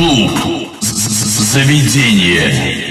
Клуб. З- Заведение.